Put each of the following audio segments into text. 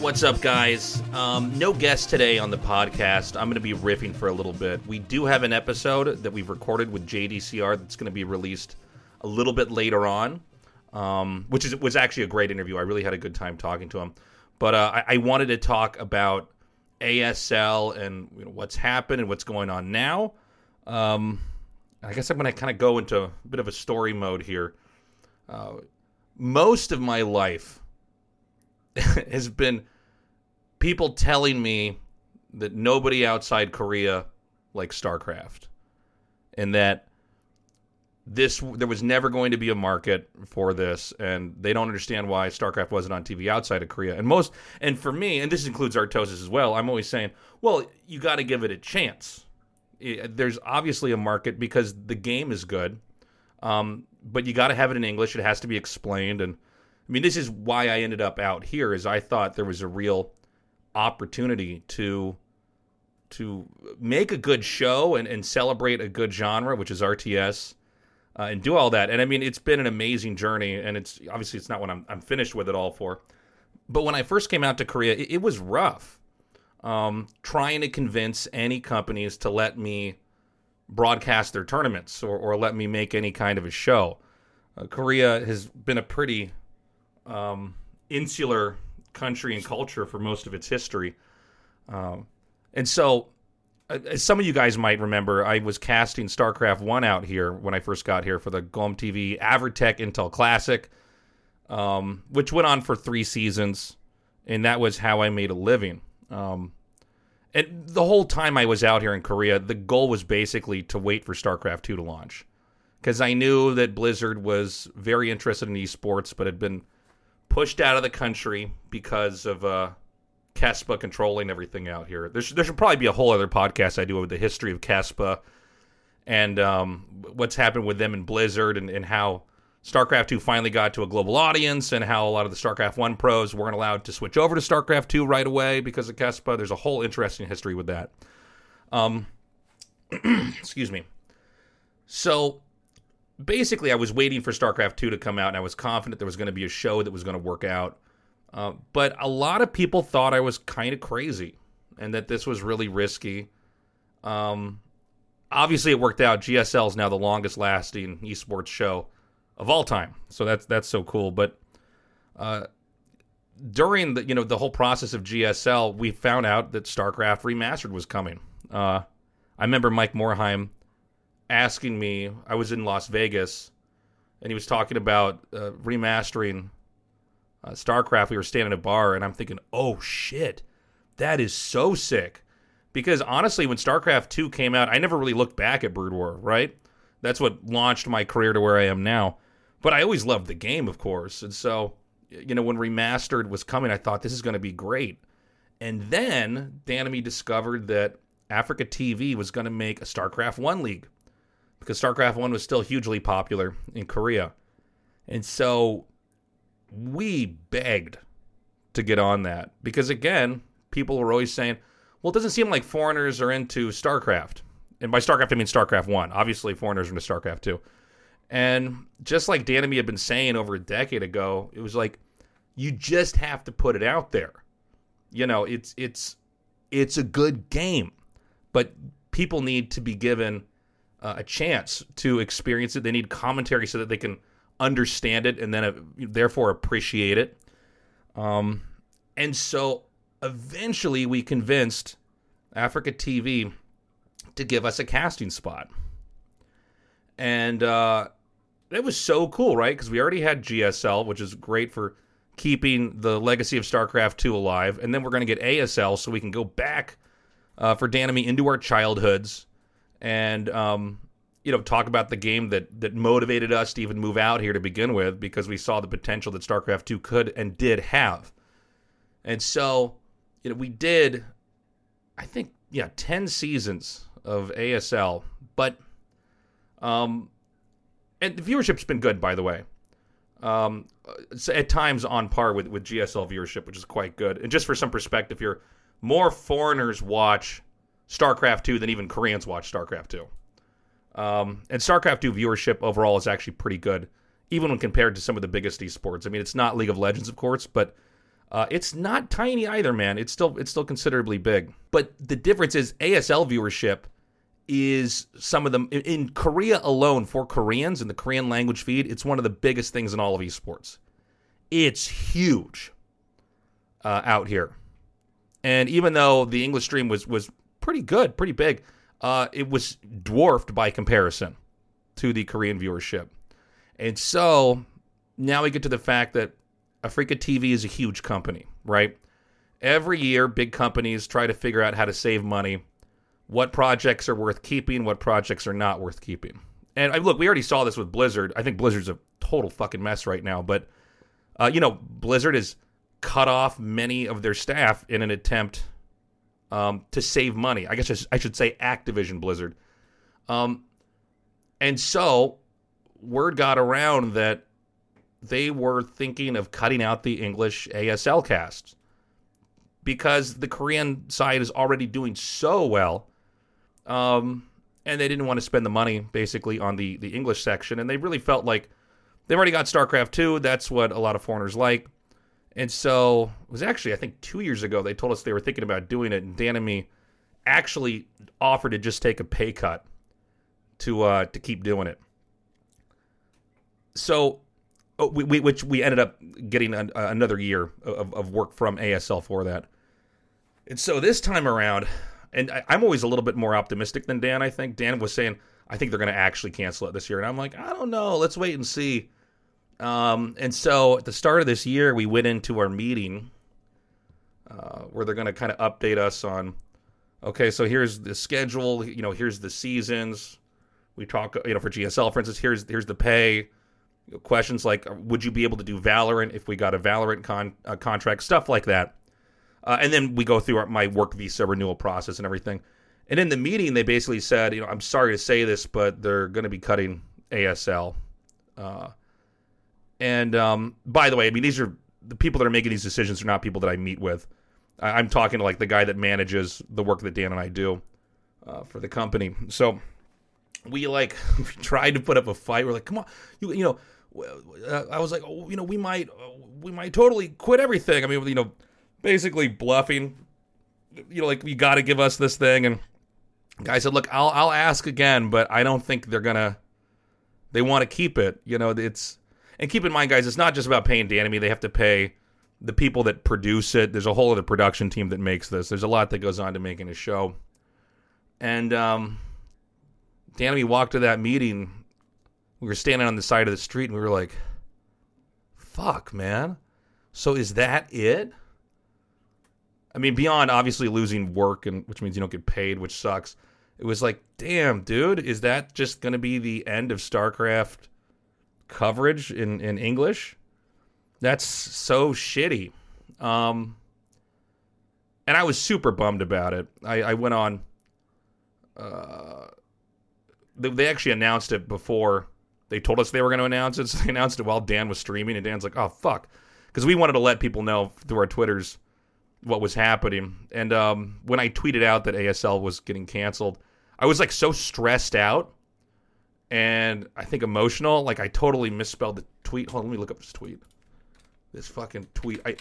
What's up, guys? Um, no guest today on the podcast. I'm going to be riffing for a little bit. We do have an episode that we've recorded with JDCR that's going to be released a little bit later on, um, which is was actually a great interview. I really had a good time talking to him. But uh, I, I wanted to talk about ASL and you know, what's happened and what's going on now. Um, I guess I'm going to kind of go into a bit of a story mode here. Uh, most of my life has been people telling me that nobody outside Korea likes StarCraft, and that this there was never going to be a market for this, and they don't understand why StarCraft wasn't on TV outside of Korea. And most, and for me, and this includes Artosis as well. I'm always saying, well, you got to give it a chance. There's obviously a market because the game is good, um, but you got to have it in English. It has to be explained, and I mean, this is why I ended up out here. Is I thought there was a real opportunity to to make a good show and, and celebrate a good genre, which is RTS, uh, and do all that. And I mean, it's been an amazing journey, and it's obviously it's not what I'm I'm finished with it all for. But when I first came out to Korea, it, it was rough. Um, trying to convince any companies to let me broadcast their tournaments or, or let me make any kind of a show. Uh, Korea has been a pretty um, insular country and culture for most of its history. Um, and so, uh, as some of you guys might remember, I was casting StarCraft 1 out here when I first got here for the GOM TV Averatec Intel Classic, um, which went on for three seasons. And that was how I made a living. Um, and the whole time I was out here in Korea, the goal was basically to wait for StarCraft 2 to launch. Because I knew that Blizzard was very interested in esports, but had been pushed out of the country because of uh, KeSPA controlling everything out here. There should, there should probably be a whole other podcast I do with the history of KeSPA and um, what's happened with them in Blizzard and, and how StarCraft 2 finally got to a global audience and how a lot of the StarCraft 1 pros weren't allowed to switch over to StarCraft 2 right away because of KeSPA. There's a whole interesting history with that. Um, excuse me. So basically, I was waiting for StarCraft 2 to come out, and I was confident there was going to be a show that was going to work out. Uh, but a lot of people thought I was kind of crazy and that this was really risky. Um, obviously, it worked out. GSL is now the longest lasting esports show of all time, so that's that's so cool. But uh, during the you know the whole process of GSL, we found out that StarCraft Remastered was coming. Uh, I remember Mike Morhaime asking me. I was in Las Vegas, and he was talking about uh, remastering uh, StarCraft. We were standing at a bar, and I'm thinking, "Oh shit, that is so sick." Because honestly, when StarCraft Two came out, I never really looked back at Brood War. Right, that's what launched my career to where I am now. But I always loved the game, of course, and so you know when remastered was coming, I thought this is going to be great. And then Dan and me discovered that Afreeca TV was going to make a StarCraft One league because StarCraft 1 was still hugely popular in Korea. And so we begged to get on that because, again, people were always saying, well, it doesn't seem like foreigners are into StarCraft. And by StarCraft, I mean StarCraft 1. Obviously, foreigners are into StarCraft 2. And just like Dan and me had been saying over a decade ago, it was like, you just have to put it out there. You know, it's it's it's a good game, but people need to be given uh, a chance to experience it. They need commentary so that they can understand it and then uh, therefore appreciate it. Um, and so eventually we convinced Afreeca TV to give us a casting spot. And uh, it was so cool, right? Because we already had GSL, which is great for keeping the legacy of StarCraft 2 alive. And then we're going to get ASL so we can go back uh, for Dan and me into our childhoods and um, you know talk about the game that that motivated us to even move out here to begin with because we saw the potential that StarCraft 2 could and did have. And so, you know, we did I think yeah, 10 seasons of ASL, but um and the viewership's been good by the way. Um at times on par with with GSL viewership, which is quite good. And just for some perspective here, more foreigners watch StarCraft 2 than even Koreans watch StarCraft 2. Um, and StarCraft 2 viewership overall is actually pretty good, even when compared to some of the biggest esports. I mean, it's not League of Legends, of course, but Uh, it's not tiny either, man. It's still it's still considerably big. But the difference is ASL viewership is some of them in Korea alone for Koreans in the Korean language feed. It's one of the biggest things in all of esports. It's huge uh, out here, and even though the English stream was was pretty good, pretty big, uh, it was dwarfed by comparison to the Korean viewership. And so now we get to the fact that Afreeca TV is a huge company, right? Every year, big companies try to figure out how to save money, what projects are worth keeping, what projects are not worth keeping. And look, we already saw this with Blizzard. I think Blizzard's a total fucking mess right now, but uh, you know, Blizzard has cut off many of their staff in an attempt um, to save money. I guess I should say Activision Blizzard. Um, and so word got around that they were thinking of cutting out the English ASL casts because the Korean side is already doing so well. Um, and they didn't want to spend the money basically on the, the English section. And they really felt like they've already got StarCraft 2. That's what a lot of foreigners like. And so it was actually, I think, two years ago, they told us they were thinking about doing it. And Dan and me actually offered to just take a pay cut to uh, to keep doing it. So oh, we, we, which we ended up getting an, another year of, of work from ASL for that. And so this time around, and I, I'm always a little bit more optimistic than Dan. I think Dan was saying I think they're going to actually cancel it this year, and I'm like I don't know. Let's wait and see. Um, and so at the start of this year, we went into our meeting uh, where they're going to kind of update us on, okay, so here's the schedule. You know, here's the seasons. We talk, you know, for GSL, for instance, here's here's the pay questions like would you be able to do Valorant if we got a Valorant con- uh, contract, stuff like that. Uh, and then we go through our, my work visa renewal process and everything. And in the meeting, they basically said, you know, I'm sorry to say this, but they're going to be cutting ASL. Uh, and um, by the way, I mean these are the people that are making these decisions are not people that I meet with. I, am talking to like the guy that manages the work that Dan and I do uh, for the company. So we like tried to put up a fight. We're like, come on, you you know uh, I was like, oh, you know, we might, uh, we might totally quit everything. I mean, you know, basically bluffing. You know, like you got to give us this thing, and guy said, look, I'll I'll ask again, but I don't think they're gonna. They want to keep it. You know, it's and keep in mind, guys, it's not just about paying Dan and me. They have to pay the people that produce it. There's a whole other production team that makes this. There's a lot that goes on to making a show. And um, Dan and me walked to that meeting we were standing on the side of the street and we were like, fuck, man. So is that it? I mean, beyond obviously losing work and which means you don't get paid, which sucks. It was like, damn, dude, is that just going to be the end of StarCraft coverage in, in English? That's so shitty. Um, and I was super bummed about it. I, I went on. Uh, they, they actually announced it before they told us they were going to announce it, so they announced it while Dan was streaming, and Dan's like, "Oh fuck," because we wanted to let people know through our twitters what was happening. And um, when I tweeted out that ASL was getting canceled, I was like so stressed out and I think emotional. Like I totally misspelled the tweet. Hold on, let me look up this tweet. This fucking tweet. I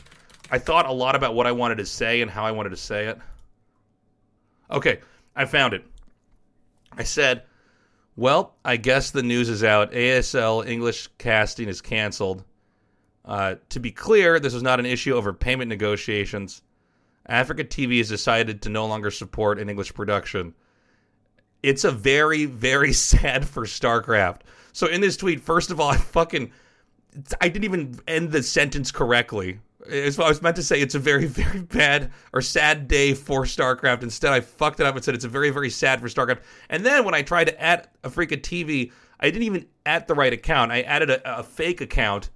I thought a lot about what I wanted to say and how I wanted to say it. Okay, I found it. I said well, I guess the news is out. ASL English casting is canceled. Uh, to be clear, this is not an issue over payment negotiations. Afreeca TV has decided to no longer support an English production. It's a very, very sad for StarCraft. So in this tweet, first of all, I fucking I didn't even end the sentence correctly. As I was meant to say it's a very, very bad or sad day for StarCraft. Instead, I fucked it up and said it's a very, very sad for StarCraft. And then when I tried to add a Afreeca TV, I didn't even add the right account. I added a, a fake account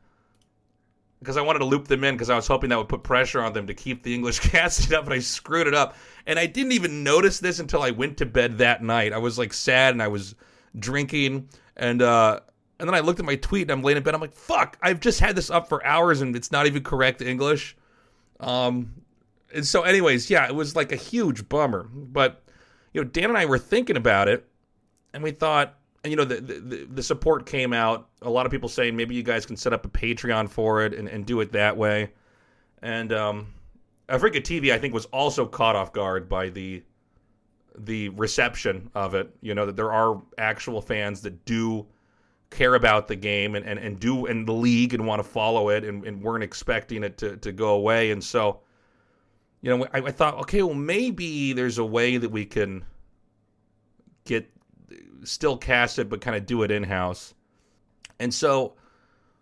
because I wanted to loop them in because I was hoping that would put pressure on them to keep the English casting up, and I screwed it up. And I didn't even notice this until I went to bed that night. I was like sad and I was drinking, and uh, and then I looked at my tweet and I'm laying in bed. I'm like, fuck, I've just had this up for hours and it's not even correct English. Um, and so, anyways, yeah, it was like a huge bummer. But, you know, Dan and I were thinking about it and we thought, you know, the, the, the support came out. A lot of people saying maybe you guys can set up a Patreon for it and, and do it that way. And um, Afreeca TV, I think, was also caught off guard by the the reception of it. You know that there are actual fans that do care about the game and, and, and do in the league and want to follow it and, and weren't expecting it to, to go away. And so, you know, I, I thought, okay, well, maybe there's a way that we can get still cast it, but kind of do it in house. And so,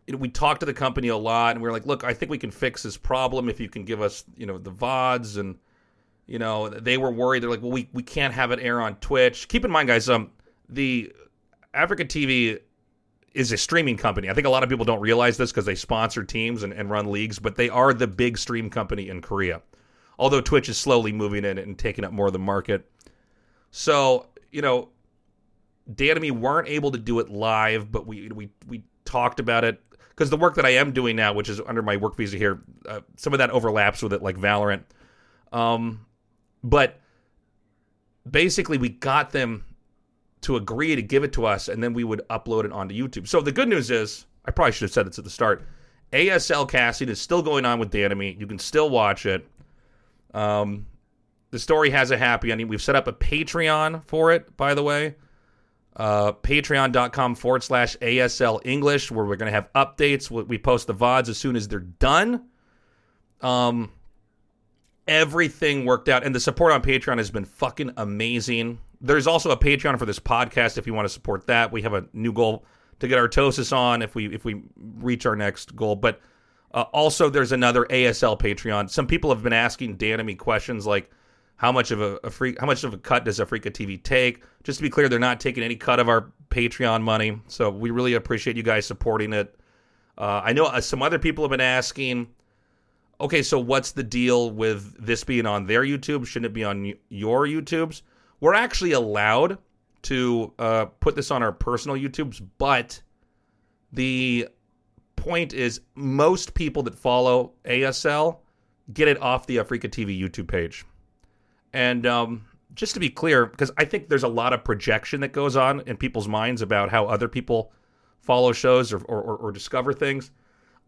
you know, we talked to the company a lot, and we were like, "Look, I think we can fix this problem if you can give us, you know, the vods." And you know, they were worried. They're like, "Well, we we can't have it air on Twitch." Keep in mind, guys, um, the Afreeca TV is a streaming company. I think a lot of people don't realize this because they sponsor teams and, and run leagues, but they are the big stream company in Korea. Although Twitch is slowly moving in and taking up more of the market. So, you know, Dan and me weren't able to do it live, but we we we talked about it because the work that I am doing now, which is under my work visa here, uh, some of that overlaps with it, like Valorant. Um, but basically, we got them to agree to give it to us, and then we would upload it onto YouTube. So the good news is, I probably should have said this at the start. ASL casting is still going on with Dan and me. You can still watch it. Um, the story has a happy ending. We've set up a Patreon for it, by the way uh, patreon.com forward slash ASL English, where we're going to have updates. We post the VODs as soon as they're done. Um, everything worked out, and the support on Patreon has been fucking amazing. There's also a Patreon for this podcast if you want to support that. We have a new goal to get our Artosis on if we if we reach our next goal, but uh, also there's another ASL Patreon. Some people have been asking Dan and me questions like how much of a, a free how much of a cut does Afreeca TV take? Just to be clear, they're not taking any cut of our Patreon money, so we really appreciate you guys supporting it. Uh, I know uh, some other people have been asking, okay, so what's the deal with this being on their YouTube? Shouldn't it be on your YouTubes? We're actually allowed to uh, put this on our personal YouTubes, but the point is most people that follow ASL get it off the Afreeca TV YouTube page. And um, just to be clear, because I think there's a lot of projection that goes on in people's minds about how other people follow shows or, or, or discover things.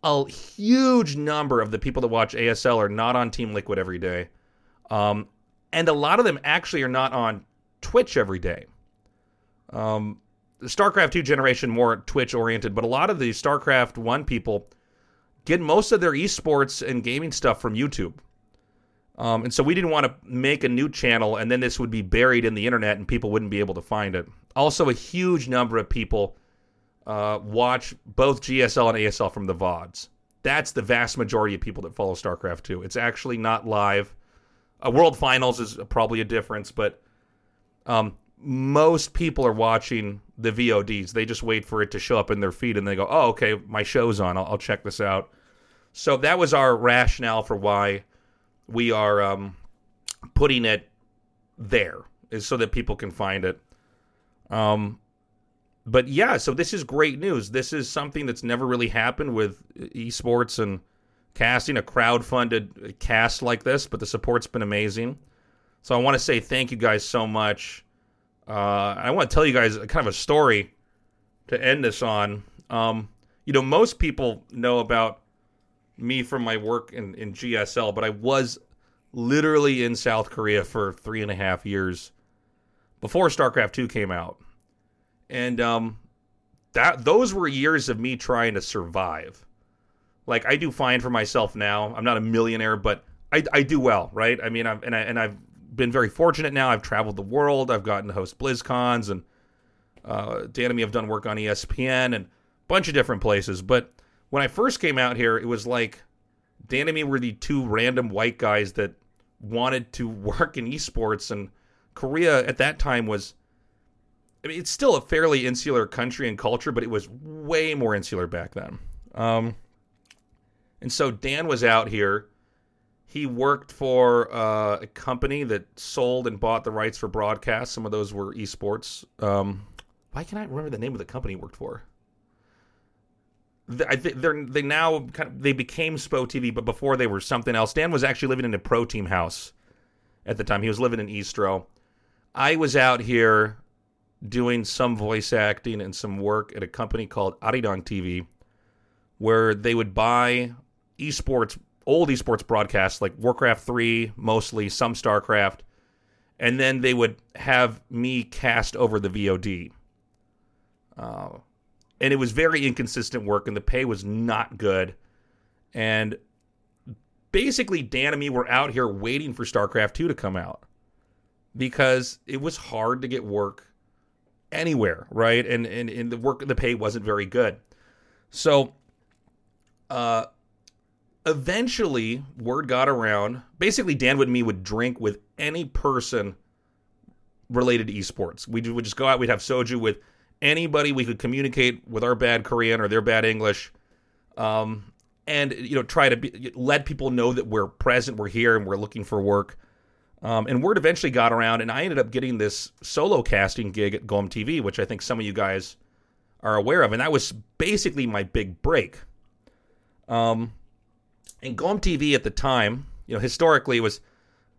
A huge number of the people that watch ASL are not on Team Liquid every day. Um, and a lot of them actually are not on Twitch every day. Um, the StarCraft 2 generation more Twitch oriented, but a lot of the StarCraft 1 people get most of their esports and gaming stuff from YouTube. Um, and so we didn't want to make a new channel and then this would be buried in the internet and people wouldn't be able to find it. Also, a huge number of people uh, watch both GSL and ASL from the VODs. That's the vast majority of people that follow StarCraft 2. It's actually not live. A World Finals is probably a difference, but um, most people are watching the VODs. They just wait for it to show up in their feed and they go, oh, okay, my show's on. I'll, I'll check this out. So that was our rationale for why we are um, putting it there is so that people can find it. Um, but yeah, so this is great news. This is something that's never really happened with esports and casting a crowd-funded cast like this, but the support's been amazing. So I want to say thank you guys so much. Uh, I want to tell you guys kind of a story to end this on. Um, you know, most people know about me from my work in, in GSL, but I was literally in South Korea for three and a half years before StarCraft 2 came out. And um, that those were years of me trying to survive. Like I do fine for myself now. I'm not a millionaire, but I, I do well, right? I mean, I've and, I, and I've been very fortunate now. I've traveled the world. I've gotten to host BlizzCons and uh, Dan and me have done work on ESPN and a bunch of different places. But when I first came out here, it was like Dan and me were the two random white guys that wanted to work in esports, and Korea at that time was. I mean, it's still a fairly insular country and culture, but it was way more insular back then. Um, and so Dan was out here. He worked for uh, a company that sold and bought the rights for broadcast. Some of those were esports. Um, why can't I remember the name of the company he worked for? I think they're they now kind of they became Spo TV, but before they were something else. Dan was actually living in a pro team house at the time. He was living in eSTRO. I was out here doing some voice acting and some work at a company called Arirang TV, where they would buy esports old esports broadcasts like Warcraft 3, mostly, some StarCraft. And then they would have me cast over the VOD. Uh, and it was very inconsistent work, and the pay was not good. And basically, Dan and me were out here waiting for StarCraft 2 to come out because it was hard to get work anywhere, right? And, and, and the work, the pay wasn't very good. So, uh, eventually word got around. Basically, Dan and me would drink with any person related to esports. We would just go out. We'd have soju with anybody we could communicate with our bad Korean or their bad English, um, and you know try to be, let people know that we're present, we're here, and we're looking for work. Um, and word eventually got around, and I ended up getting this solo casting gig at GOM TV, which I think some of you guys are aware of, and that was basically my big break. Um, and GOM TV at the time, you know, historically was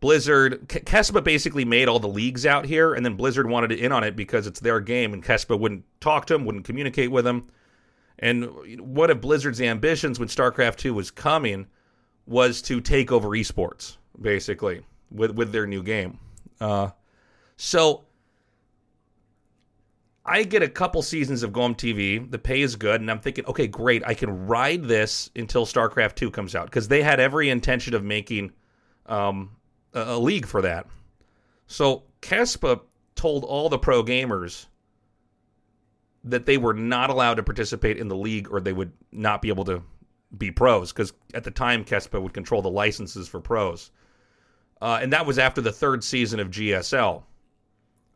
Blizzard, Kespa basically made all the leagues out here, and then Blizzard wanted to in on it because it's their game, and Kespa wouldn't talk to him, wouldn't communicate with him. And one of Blizzard's ambitions when StarCraft 2 was coming was to take over esports, basically, with, with their new game. Uh, so I get a couple seasons of GOM TV. The pay is good, and I'm thinking, okay, great. I can ride this until StarCraft 2 comes out because they had every intention of making um, a, league for that. So Kespa told all the pro gamers that they were not allowed to participate in the league or they would not be able to be pros because at the time Kespa would control the licenses for pros. Uh, and that was after the third season of GSL.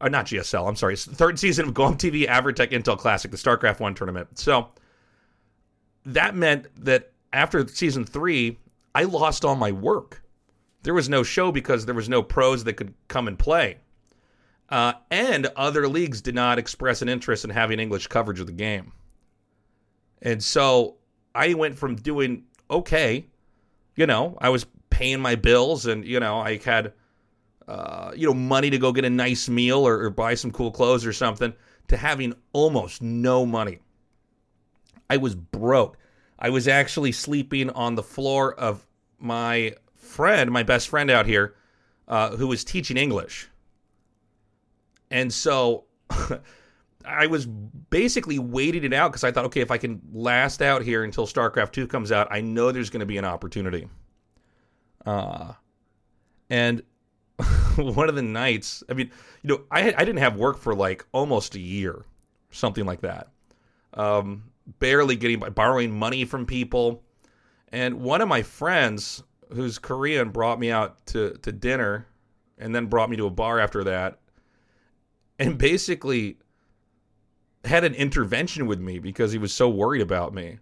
Or uh, not GSL, I'm sorry. Third season of GOM TV Averatec Intel Classic, the StarCraft 1 tournament. So that meant that after season three, I lost all my work there was no show because there was no pros that could come and play. Uh, and other leagues did not express an interest in having English coverage of the game. And so I went from doing okay, you know, I was paying my bills and, you know, I had, uh, you know, money to go get a nice meal or, or buy some cool clothes or something to having almost no money. I was broke. I was actually sleeping on the floor of my friend, my best friend out here, uh, who was teaching English. And so I was basically waiting it out because I thought, okay, if I can last out here until StarCraft 2 comes out, I know there's going to be an opportunity. Uh, and one of the nights, I mean, you know, I, I didn't have work for like almost a year, something like that. Um, barely getting by borrowing money from people. And one of my friends who's Korean brought me out to to dinner, and then brought me to a bar after that, and basically had an intervention with me because he was so worried about me,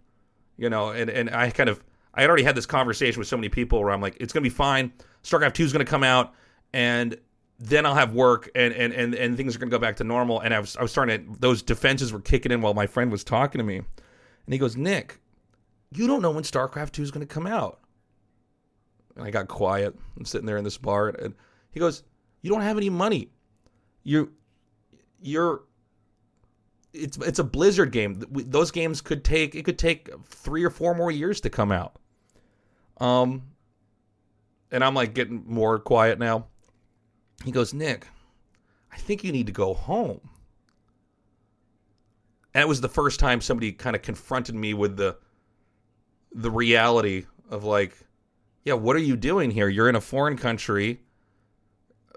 you know. And and I kind of I had already had this conversation with so many people where I'm like, it's gonna be fine. StarCraft Two is gonna come out, and then I'll have work and, and, and, and things are to go back to normal. And I was, I was starting to, those defenses were kicking in while my friend was talking to me. And he goes, Nick, you don't know when StarCraft 2 is to come out. And I got quiet. I'm sitting there in this bar, and he goes, "You don't have any money. You, you're. It's it's a Blizzard game. Those games could take it could take three or four more years to come out. Um, and I'm like getting more quiet now. He goes, Nick, I think you need to go home. And it was the first time somebody kind of confronted me with the the reality of like yeah, what are you doing here? You're in a foreign country.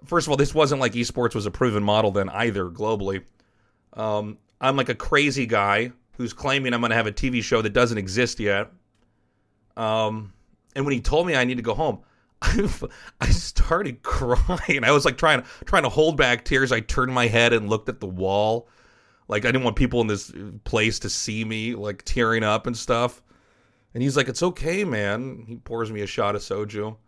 First of all, this wasn't like esports was a proven model then either globally. Um, I'm like a crazy guy who's claiming I'm going to have a TV show that doesn't exist yet. Um, and when he told me I need to go home, I started crying. I was like trying trying to hold back tears. I turned my head and looked at the wall. Like I didn't want people in this place to see me like tearing up and stuff. And he's like, "It's okay, man." He pours me a shot of soju,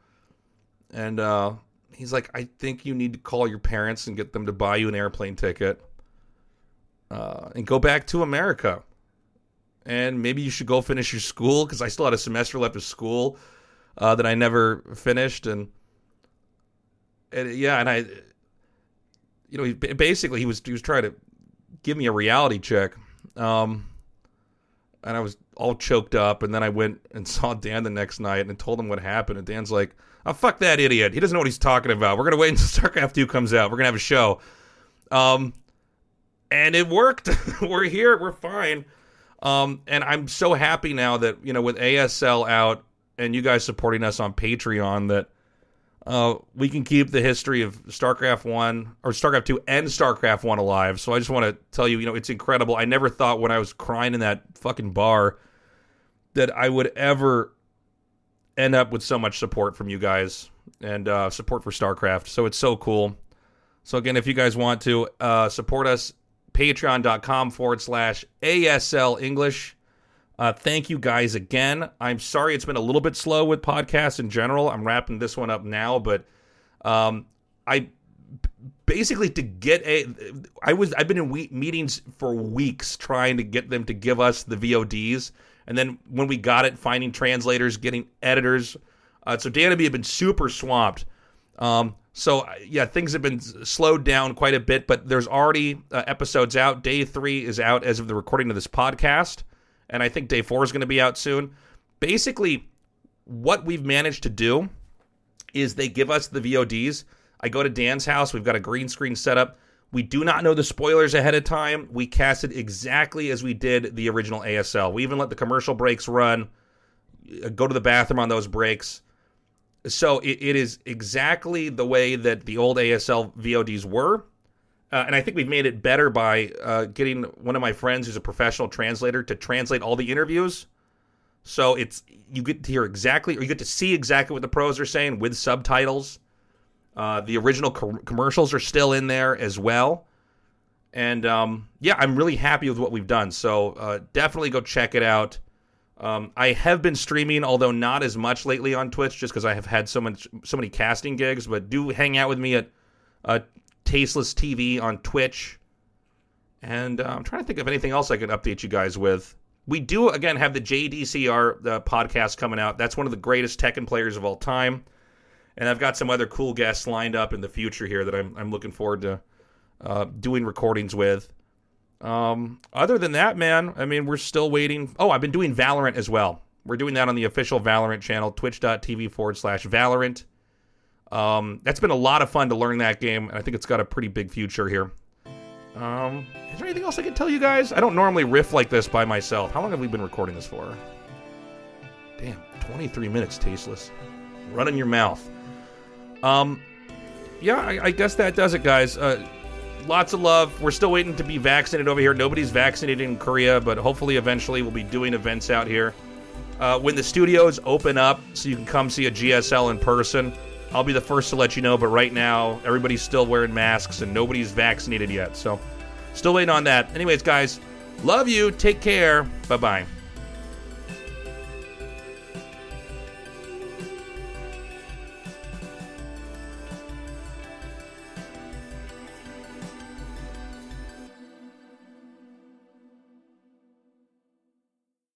and uh, he's like, "I think you need to call your parents and get them to buy you an airplane ticket, uh, and go back to America. And maybe you should go finish your school because I still had a semester left of school uh, that I never finished, and and yeah, and I, you know, he, basically he was he was trying to give me a reality check." Um, and I was all choked up. And then I went and saw Dan the next night and told him what happened. And Dan's like, "Oh fuck that idiot! He doesn't know what he's talking about. We're gonna wait until StarCraft Two comes out. We're gonna have a show." Um, and it worked. we're here. We're fine. Um, and I'm so happy now that you know with ASL out and you guys supporting us on Patreon that uh, we can keep the history of StarCraft One or StarCraft Two and StarCraft One alive. So I just want to tell you, you know, it's incredible. I never thought when I was crying in that fucking bar that I would ever end up with so much support from you guys and uh, support for StarCraft. So it's so cool. So again, if you guys want to uh, support us, patreon.com forward slash ASL English. Uh, thank you guys again. I'm sorry it's been a little bit slow with podcasts in general. I'm wrapping this one up now, but um, I basically to get a I was I've been in we- meetings for weeks trying to get them to give us the VODs, and then when we got it, finding translators, getting editors. Uh, so Dan and me have been super swamped. Um, so yeah, things have been slowed down quite a bit, but there's already uh, episodes out. Day three is out as of the recording of this podcast and I think day four is going to be out soon. Basically, what we've managed to do is they give us the VODs. I go to Dan's house. We've got a green screen set up. We do not know the spoilers ahead of time. We cast it exactly as we did the original ASL. We even let the commercial breaks run, uh, go to the bathroom on those breaks. So it, it is exactly the way that the old ASL VODs were. Uh, and I think we've made it better by uh, getting one of my friends who's a professional translator to translate all the interviews. So it's you get to hear exactly, or you get to see exactly what the pros are saying with subtitles. Uh, the original co- commercials are still in there as well, and um, yeah, I'm really happy with what we've done. So uh, definitely go check it out. Um, I have been streaming, although not as much lately on Twitch, just because I have had so much, so many casting gigs. But do hang out with me at uh, Tasteless TV on Twitch. And uh, I'm trying to think of anything else I can update you guys with. We do, again, have the JDCR uh, podcast coming out. That's one of the greatest Tekken players of all time. And I've got some other cool guests lined up in the future here that I'm, I'm looking forward to uh, doing recordings with. Um, other than that, man, I mean, we're still waiting. Oh, I've been doing Valorant as well. We're doing that on the official Valorant channel, twitch.tv forward slash Valorant. Um, that's been a lot of fun to learn that game, and I think it's got a pretty big future here. Um, is there anything else I can tell you guys? I don't normally riff like this by myself. How long have we been recording this for? Damn, 23 minutes, tasteless. Run in your mouth. Um, yeah, I, I guess that does it, guys. Uh, lots of love. We're still waiting to be vaccinated over here. Nobody's vaccinated in Korea, but hopefully eventually we'll be doing events out here. Uh, when the studios open up so you can come see a GSL in person, I'll be the first to let you know, but right now, everybody's still wearing masks and nobody's vaccinated yet. So, still waiting on that. Anyways, guys, love you. Take care. Bye bye.